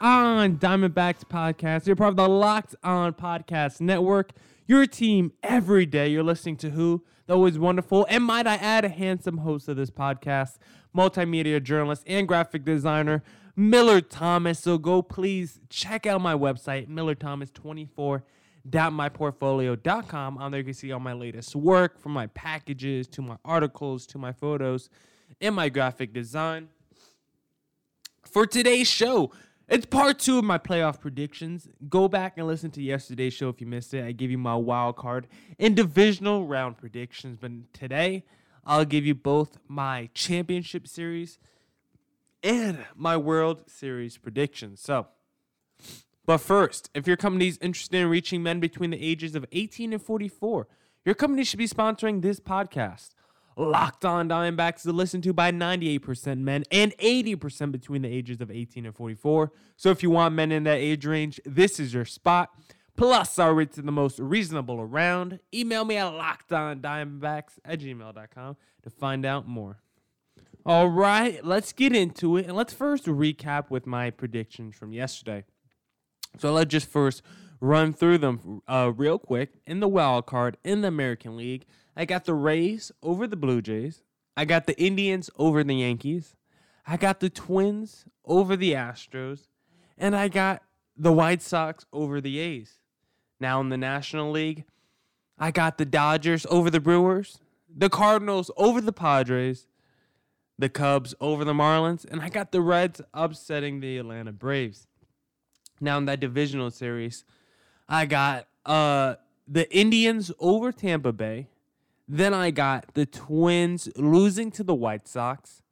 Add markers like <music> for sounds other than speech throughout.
on Diamondbacks podcast. You're part of the Locked On Podcast Network. Your team every day. You're listening to who? The always wonderful, and might I add, a handsome host of this podcast, multimedia journalist and graphic designer, Miller Thomas. So go please check out my website, millerthomas24.myportfolio.com. On there you can see all my latest work from my packages to my articles to my photos and my graphic design. For today's show, it's part two of my playoff predictions. Go back and listen to yesterday's show if you missed it. I gave you my wild card and divisional round predictions. But today, I'll give you both my championship series and my World Series predictions. So, but first, if your company is interested in reaching men between the ages of 18 and 44, your company should be sponsoring this podcast. Locked On Diamondbacks is listened to by 98% men and 80% between the ages of 18 and 44. So if you want men in that age range, this is your spot. Plus, our rates are the most reasonable around. Email me at lockedondiamondbacks at gmail.com to find out more. All right, let's get into it. And let's first recap with my predictions from yesterday. So let's just first run through them uh, real quick. In the wild card in the American League, I got the Rays over the Blue Jays. I got the Indians over the Yankees. I got the Twins over the Astros. And I got the White Sox over the A's. Now in the National League, I got the Dodgers over the Brewers, the Cardinals over the Padres, the Cubs over the Marlins, and I got the Reds upsetting the Atlanta Braves. Now in that divisional series, I got uh the Indians over Tampa Bay. Then I got the Twins losing to the White Sox.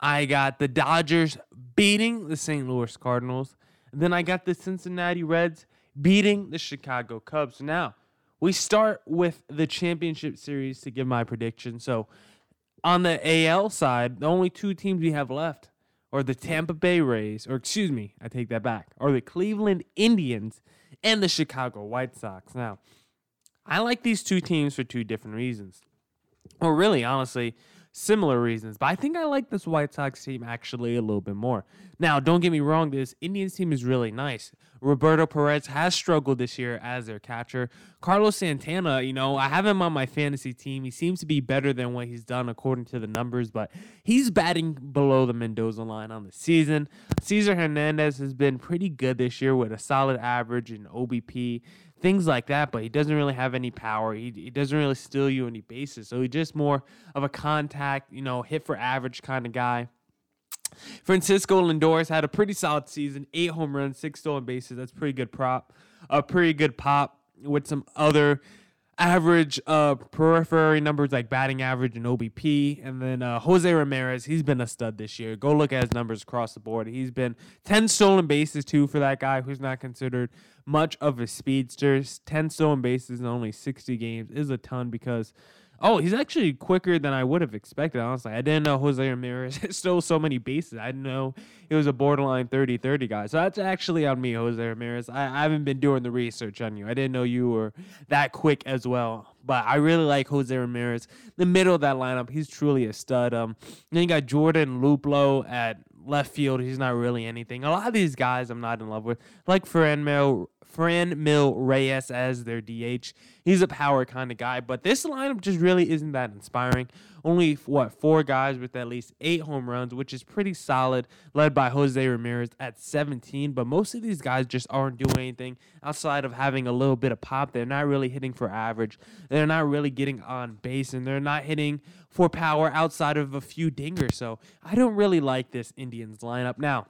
I got the Dodgers beating the St. Louis Cardinals. Then I got the Cincinnati Reds beating the Chicago Cubs. Now, we start with the championship series to give my prediction. So, on the AL side, the only two teams we have left are the Tampa Bay Rays, or excuse me, I take that back, or the Cleveland Indians and the Chicago White Sox. Now, I like these two teams for two different reasons. Or really, honestly, similar reasons. But I think I like this White Sox team actually a little bit more. Now, don't get me wrong, this Indians team is really nice. Roberto Perez has struggled this year as their catcher. Carlos Santana, you know, I have him on my fantasy team. He seems to be better than what he's done according to the numbers, but he's batting below the Mendoza line on the season. Cesar Hernandez has been pretty good this year with a solid average in OBP things like that, but he doesn't really have any power. He, he doesn't really steal you any bases. So he's just more of a contact, you know, hit for average kind of guy. Francisco Lindor had a pretty solid season, eight home runs, six stolen bases. That's pretty good prop, a pretty good pop with some other average uh periphery numbers like batting average and OBP. And then uh, Jose Ramirez, he's been a stud this year. Go look at his numbers across the board. He's been 10 stolen bases too for that guy who's not considered much of a speedster. 10 stolen bases in only 60 games is a ton because Oh, he's actually quicker than I would have expected, honestly. I didn't know Jose Ramirez <laughs> stole so many bases. I didn't know he was a borderline 30 30 guy. So that's actually on me, Jose Ramirez. I, I haven't been doing the research on you. I didn't know you were that quick as well. But I really like Jose Ramirez. The middle of that lineup, he's truly a stud. Um, then you got Jordan Luplow at left field. He's not really anything. A lot of these guys I'm not in love with, like Franmil Franmil Reyes as their DH. He's a power kind of guy, but this lineup just really isn't that inspiring. Only what four guys with at least eight home runs, which is pretty solid, led by Jose Ramirez at 17. But most of these guys just aren't doing anything outside of having a little bit of pop. They're not really hitting for average. They're not really getting on base, and they're not hitting for power outside of a few dingers. So I don't really like this Indians lineup now.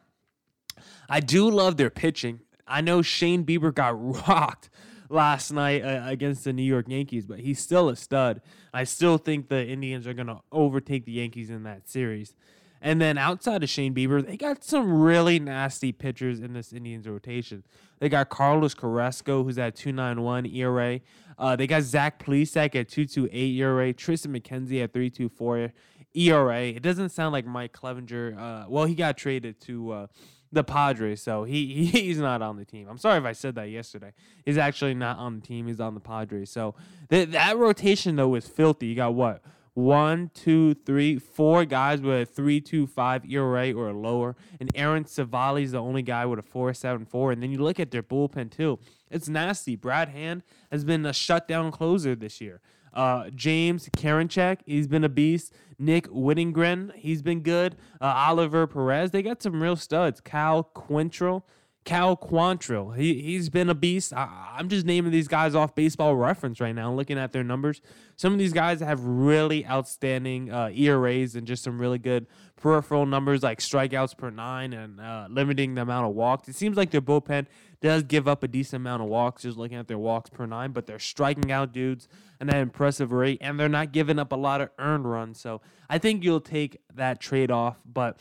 I do love their pitching. I know Shane Bieber got <laughs> rocked last night uh, against the New York Yankees, but he's still a stud. I still think the Indians are going to overtake the Yankees in that series. And then outside of Shane Bieber, they got some really nasty pitchers in this Indians rotation. They got Carlos Carrasco, who's at 291 ERA. Uh, they got Zach Plesac at 228 ERA. Triston McKenzie at 324 ERA. It doesn't sound like Mike Clevinger. Uh, well, he got traded to uh, the Padres, so he <laughs> he's not on the team. I'm sorry if I said that yesterday. He's actually not on the team. He's on the Padres. So th- that rotation though is filthy. You got what? One, two, three, four guys with a three two five ERA or lower, and Aaron Civale is the only guy with a four seven four. And then you look at their bullpen too; it's nasty. Brad Hand has been a shutdown closer this year. Uh, James Karinchak, he's been a beast. Nick Wittgren, he's been good. Uh, Oliver Perez, they got some real studs. Cal Quantrill, Cal Quantrill, he, he's been a beast. I, am just naming these guys off baseball reference right now, looking at their numbers. Some of these guys have really outstanding uh, ERAs and just some really good peripheral numbers like strikeouts per nine and uh, limiting the amount of walks. It seems like their bullpen does give up a decent amount of walks, just looking at their walks per nine, but they're striking out dudes and that impressive rate, and they're not giving up a lot of earned runs. So I think you'll take that trade off. But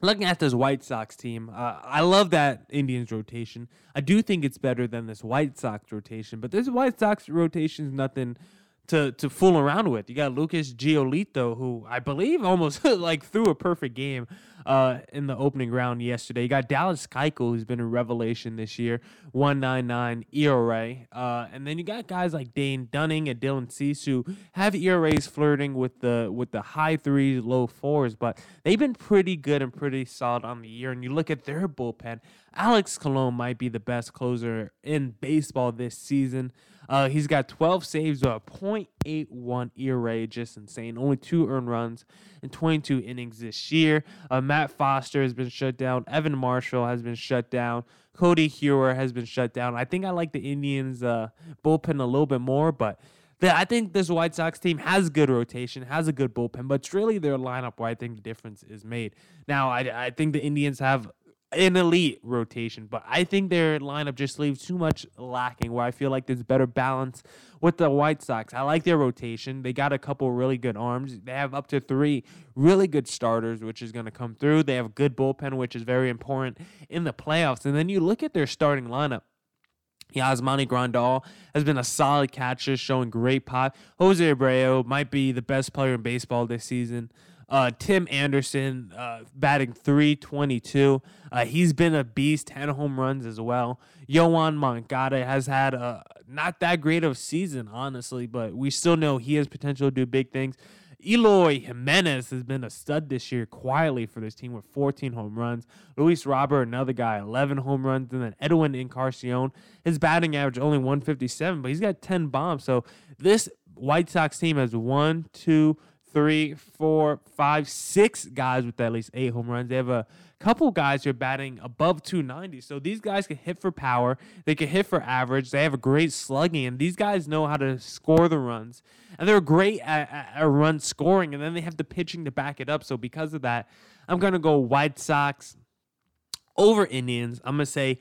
looking at this White Sox team, uh, I love that Indians rotation. I do think it's better than this White Sox rotation, but this White Sox rotation is nothing to to fool around with. You got Lucas Giolito, who I believe almost <laughs> like threw a perfect game uh, in the opening round yesterday. You got Dallas Keuchel, who's been a revelation this year, one nine nine ERA, uh, and then you got guys like Dane Dunning and Dylan Cease who have ERAs flirting with the with the high threes, low fours, but they've been pretty good and pretty solid on the year. And you look at their bullpen. Alex Colomé might be the best closer in baseball this season. Uh, he's got 12 saves, a .81 ERA, just insane. Only two earned runs in 22 innings this year. Uh, Matt Foster has been shut down. Evan Marshall has been shut down. Cody Heuer has been shut down. I think I like the Indians' uh, bullpen a little bit more, but the, I think this White Sox team has good rotation, has a good bullpen, but it's really their lineup where I think the difference is made. Now, I, I think the Indians have an elite rotation, but I think their lineup just leaves too much lacking where I feel like there's better balance with the White Sox. I like their rotation. They got a couple really good arms. They have up to three really good starters, which is going to come through. They have good bullpen, which is very important in the playoffs. And then you look at their starting lineup. Yasmani Grandal has been a solid catcher, showing great pop. Jose Abreu might be the best player in baseball this season. Uh, Tim Anderson uh, batting 322. Uh, he's been a beast, 10 home runs as well. Yoan Moncada has had a not that great of a season, honestly, but we still know he has potential to do big things. Eloy Jimenez has been a stud this year quietly for this team with 14 home runs. Luis Robert, another guy, 11 home runs. And then Edwin Encarnacion, his batting average only 157, but he's got 10 bombs. So this White Sox team has one, two, three, four, five, six guys with at least eight home runs. They have a couple guys who are batting above 290. So these guys can hit for power. They can hit for average. They have a great slugging, and these guys know how to score the runs. And they're great at, at, at run scoring, and then they have the pitching to back it up. So because of that, I'm gonna go White Sox over Indians. I'm gonna say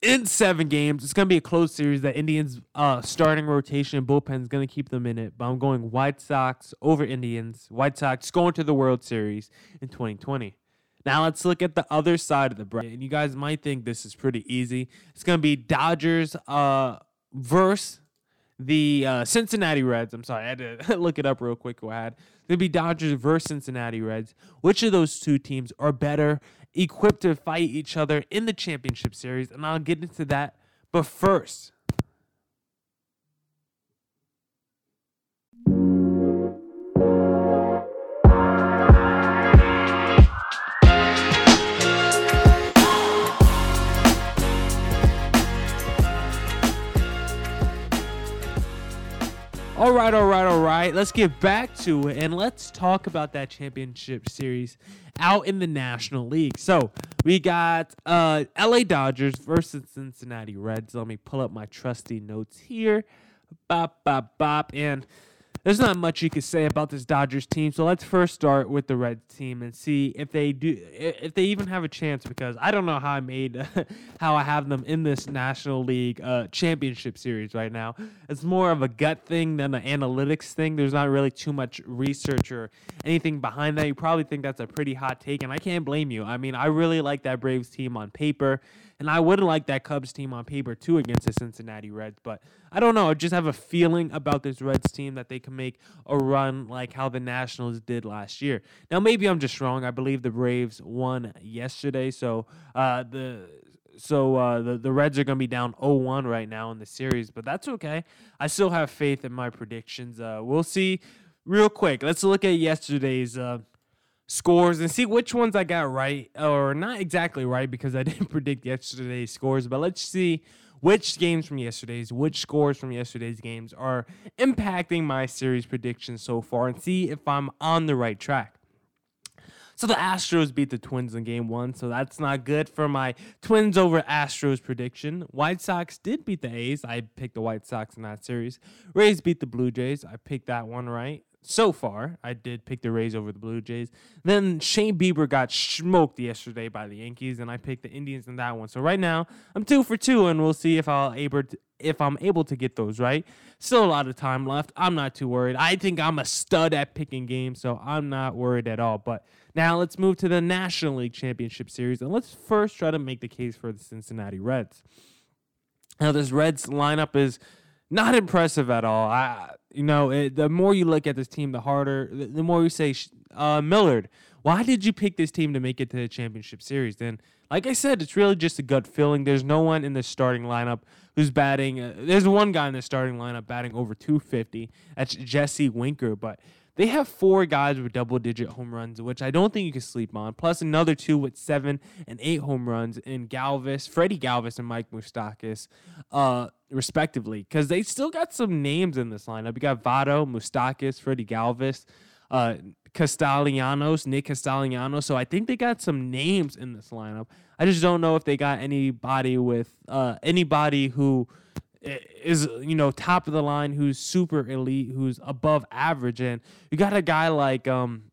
in seven games. It's going to be a close series. The Indians' uh, starting rotation and bullpen is going to keep them in it. But I'm going White Sox over Indians. White Sox going to the World Series in 2020. Now let's look at the other side of the bracket. And you guys might think this is pretty easy. It's going to be Dodgers uh, versus the uh, Cincinnati Reds. I'm sorry, I had to <laughs> look it up real quick. Go. It's going to be Dodgers versus Cincinnati Reds. Which of those two teams are better equipped to fight each other in the championship series, and I'll get into that. But first, All right, all right, all right. Let's get back to it and let's talk about that championship series out in the National League. So we got uh, LA Dodgers versus Cincinnati Reds. Let me pull up my trusty notes here. Bop, bop, bop. And there's not much you can say about this Dodgers team. So let's first start with the Reds team and see if they do if they even have a chance because I don't know how I made <laughs> how I have them in this National League uh, championship series right now. It's more of a gut thing than an analytics thing. There's not really too much research or anything behind that. You probably think that's a pretty hot take and I can't blame you. I mean, I really like that Braves team on paper. And I would like that Cubs team on paper too against the Cincinnati Reds. But I don't know. I just have a feeling about this Reds team that they can make a run like how the Nationals did last year. Now, maybe I'm just wrong. I believe the Braves won yesterday. So uh, the so uh, the the Reds are going to be down 0-1 right now in the series, but that's okay. I still have faith in my predictions. Uh, we'll see. Real quick, let's look at yesterday's uh, scores and see which ones I got right, or not exactly right because I <laughs> didn't predict yesterday's scores, but let's see which games from yesterday's, which scores from yesterday's games are impacting my series predictions so far and see if I'm on the right track. So the Astros beat the Twins in game one, so that's not good for my Twins over Astros prediction. White Sox did beat the A's. I picked the White Sox in that series. Rays beat the Blue Jays. I picked that one right so far, I did pick the Rays over the Blue Jays. Then Shane Bieber got smoked yesterday by the Yankees, and I picked the Indians in that one. So right now, I'm two for two, and we'll see if I'll able to, if I'm able to get those right. Still a lot of time left. I'm not too worried. I think I'm a stud at picking games, so I'm not worried at all. But now let's move to the National League Championship Series, and let's first try to make the case for the Cincinnati Reds. Now, this Reds lineup is not impressive at all. I, you know, it, the more you look at this team, the harder, the, the more you say, uh, Miller, why did you pick this team to make it to the championship series? Then, like I said, it's really just a gut feeling. There's no one in the starting lineup who's batting. Uh, there's one guy in the starting lineup batting over 250. That's Jesse Winker, but they have four guys with double digit home runs, which I don't think you can sleep on, plus another two with seven and eight home runs in Galvis, Freddie Galvis, and Mike Moustakas, uh, respectively. Because they still got some names in this lineup. You got Votto, Moustakas, Freddie Galvis, uh, Castellanos, Nick Castellanos. So I think they got some names in this lineup. I just don't know if they got anybody with uh, anybody who is you know top of the line who's super elite who's above average. And you got a guy like um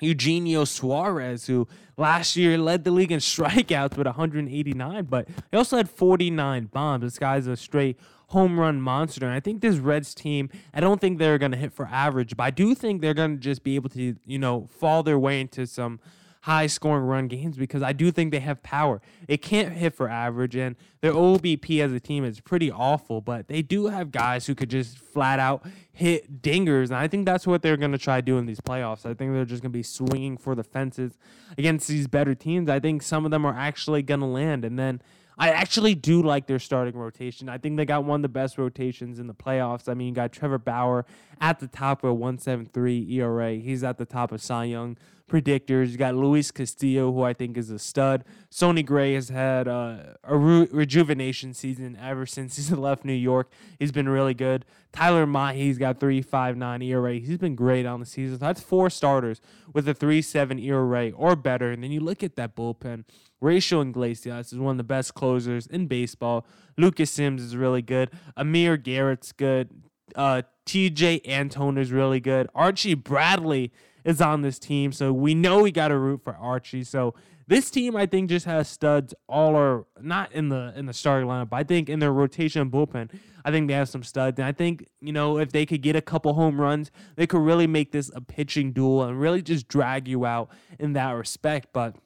Eugenio Suarez who last year led the league in <laughs> strikeouts with 189 but he also had 49 bombs. This guy's a straight home run monster. And I think this Reds team I don't think they're going to hit for average but I do think they're going to just be able to you know fall their way into some high scoring run games because I do think they have power. They can't hit for average, and their OBP as a team is pretty awful, but they do have guys who could just flat out hit dingers. And I think that's what they're going to try doing these playoffs. I think they're just going to be swinging for the fences against these better teams. I think some of them are actually going to land. And then I actually do like their starting rotation. I think they got one of the best rotations in the playoffs. I mean, you got Trevor Bauer at the top of 173 ERA. He's at the top of Cy Young predictors. You got Luis Castillo, who I think is a stud. Sonny Gray has had uh, a re- rejuvenation season ever since <laughs> he's left New York. He's been really good. Tyler Mahle's got 3.59 ERA. He's been great on the season. So that's four starters with a 3.7 ERA or better. And then you look at that bullpen. Raisel Iglesias is one of the best closers in baseball. Lucas Sims is really good. Amir Garrett's good. Uh, Tejay Antone is really good. Archie Bradley is on this team. So we know we got to root for Archie. So this team, I think, just has studs all or not in the in the starting lineup, but I think in their rotation bullpen, I think they have some studs. And I think, you know, if they could get a couple home runs, they could really make this a pitching duel and really just drag you out in that respect. But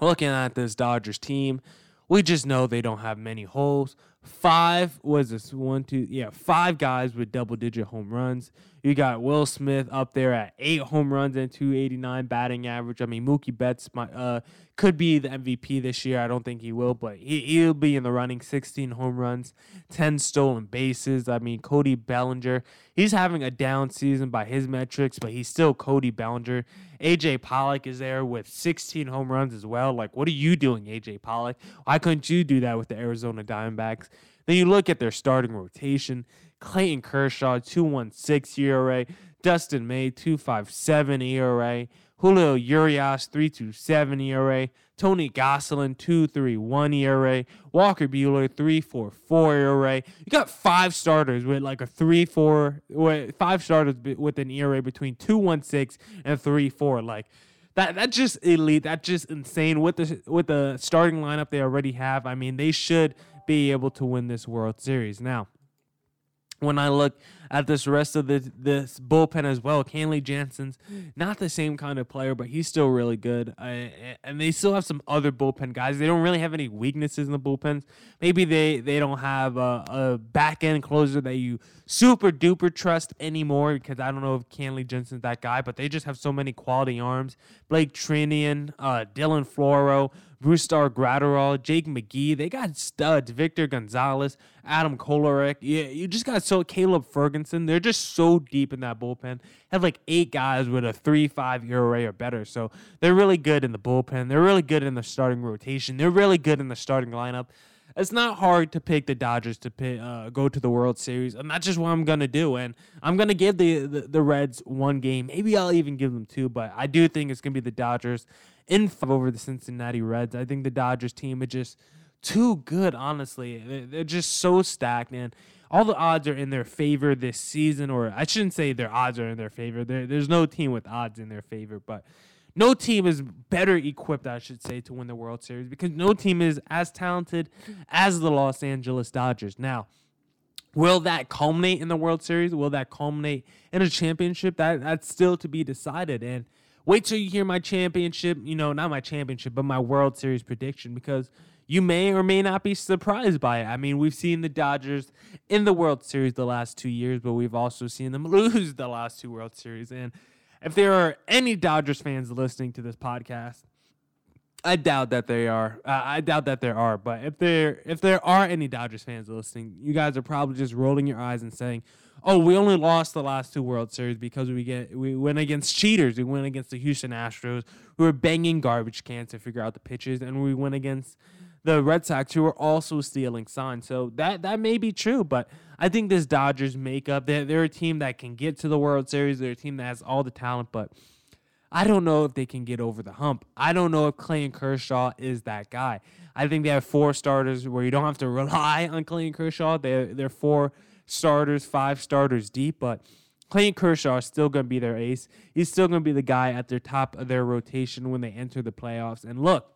looking at this Dodgers team, we just know they don't have many holes. Five was this one, two, yeah, five guys with double digit home runs. You got Will Smith up there at eight home runs and 289 batting average. I mean, Mookie Betts uh, could be the MVP this year. I don't think he will, but he, he'll be in the running. 16 home runs, 10 stolen bases. I mean, Cody Bellinger, he's having a down season by his metrics, but he's still Cody Bellinger. AJ Pollock is there with 16 home runs as well. Like, what are you doing, AJ Pollock? Why couldn't you do that with the Arizona Diamondbacks? Then you look at their starting rotation. Clayton Kershaw, 216 ERA. Dustin May, 257 ERA. Julio Urias, 327 ERA. Tony Gonsolin, 231 ERA. Walker Buehler, 344 ERA. You got five starters with like a 3 4, five starters with an ERA between 216 and 3 4. Like, that that's just elite. That's just insane with the with the starting lineup they already have. I mean, they should be able to win this World Series. Now, when I look at this rest of the this bullpen as well. Kenley Jansen's not the same kind of player, but he's still really good. Uh, and they still have some other bullpen guys. They don't really have any weaknesses in the bullpens. Maybe they they don't have a, a back end closer that you super duper trust anymore because I don't know if Kenley Jansen's that guy, but they just have so many quality arms. Blake Treinen, uh, Dylan Floro. Brusdar Graterol, Jake McGee. They got studs. Victor Gonzalez, Adam Kolarek. Yeah, you just got so Caleb Ferguson. They're just so deep in that bullpen. Have like eight guys with a three five ERA or better. So they're really good in the bullpen. They're really good in the starting rotation. They're really good in the starting lineup. It's not hard to pick the Dodgers to pick, uh, go to the World Series, and that's just what I'm gonna do. And I'm gonna give the, the the Reds one game. Maybe I'll even give them two, but I do think it's gonna be the Dodgers in five over the Cincinnati Reds. I think the Dodgers team is just too good, honestly. They're just so stacked, and all the odds are in their favor this season, or I shouldn't say their odds are in their favor. There, there's no team with odds in their favor, but no team is better equipped, I should say, to win the World Series because no team is as talented as the Los Angeles Dodgers. Now, will that culminate in the World Series? Will that culminate in a championship? That that's still to be decided. And Wait till you hear my championship, you know, not my championship, but my World Series prediction because you may or may not be surprised by it. I mean, we've seen the Dodgers in the World Series the last two years, but we've also seen them <laughs> lose the last two World Series. And if there are any Dodgers fans listening to this podcast, I doubt that they are. Uh, I doubt that there are. But if there if there are any Dodgers fans listening, you guys are probably just rolling your eyes and saying, oh, we only lost the last two World Series because we get we went against cheaters. We went against the Houston Astros who were banging garbage cans to figure out the pitches, and we went against the Red Sox who are also stealing signs. So that that may be true, but I think this Dodgers makeup, they're, they're a team that can get to the World Series. They're a team that has all the talent, but I don't know if they can get over the hump. I don't know if Clayton Kershaw is that guy. I think they have four starters where you don't have to <laughs> rely on Clayton Kershaw. They're, they're four starters, five starters deep, but Clayton Kershaw is still going to be their ace. He's still going to be the guy at their top of their rotation when they enter the playoffs. And look,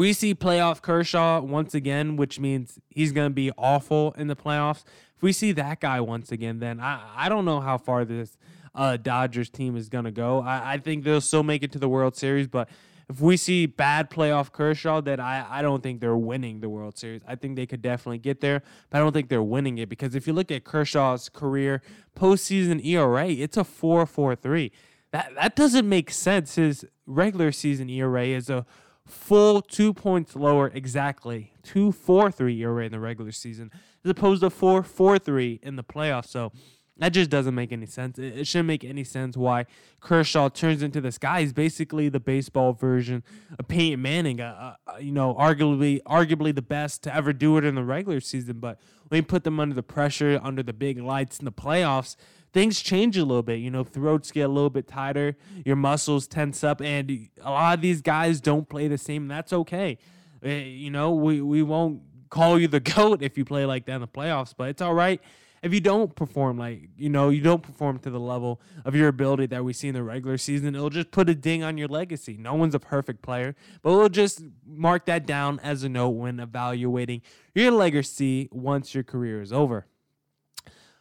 we see playoff Kershaw once again, which means he's going to be awful in the playoffs, if we see that guy once again, then I, I don't know how far this uh, Dodgers team is going to go. I, I think they'll still make it to the World Series, but if we see bad playoff Kershaw, then I, I don't think they're winning the World Series. I think they could definitely get there, but I don't think they're winning it because if you look at Kershaw's career postseason ERA, it's a 4.43. That that doesn't make sense. His regular season ERA is a full two points lower exactly. 2.43 ERA in the regular season as opposed to 4.43 in the playoffs. So that just doesn't make any sense. It, it, shouldn't make any sense why Kershaw turns into this guy. He's basically the baseball version of Peyton Manning. Uh, uh, you know, arguably, arguably the best to ever do it in the regular season. But when you put them under the pressure, under the big lights in the playoffs, things change a little bit. You know, throats get a little bit tighter, your muscles tense up, and a lot of these guys don't play the same. that's okay. Uh, you know, we we won't call you the <laughs> goat if you play like that in the playoffs, but it's all right if you don't perform like you know you don't perform to the level of your ability that we see in the regular season it'll just put a ding on your legacy no one's a perfect player but we'll just mark that down as a note when evaluating your legacy once your career is over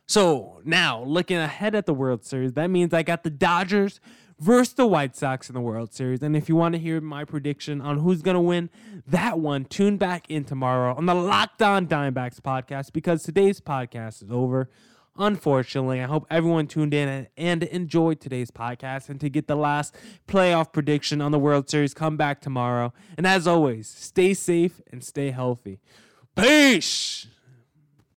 so now looking ahead at the world series that means i got the dodgers versus the White Sox in the World Series. And if you want to hear my prediction on who's going to win that one, tune back in tomorrow on the Locked On Diamondbacks podcast because today's podcast is over. Unfortunately, I hope everyone tuned in and enjoyed today's podcast. And to get the last playoff prediction on the World Series, come back tomorrow. And as always, stay safe and stay healthy. Peace.